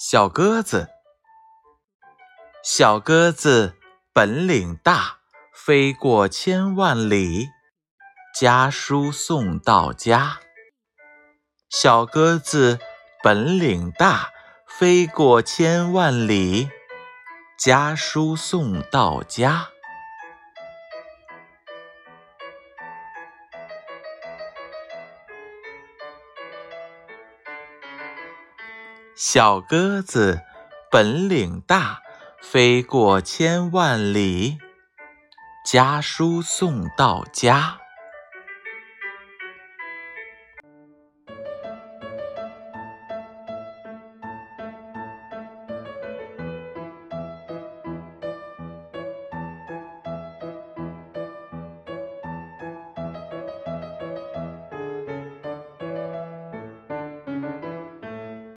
小鸽子，小鸽子本领大，飞过千万里，家书送到家。小鸽子本领大，飞过千万里，家书送到家。小鸽子本领大，飞过千万里，家书送到家。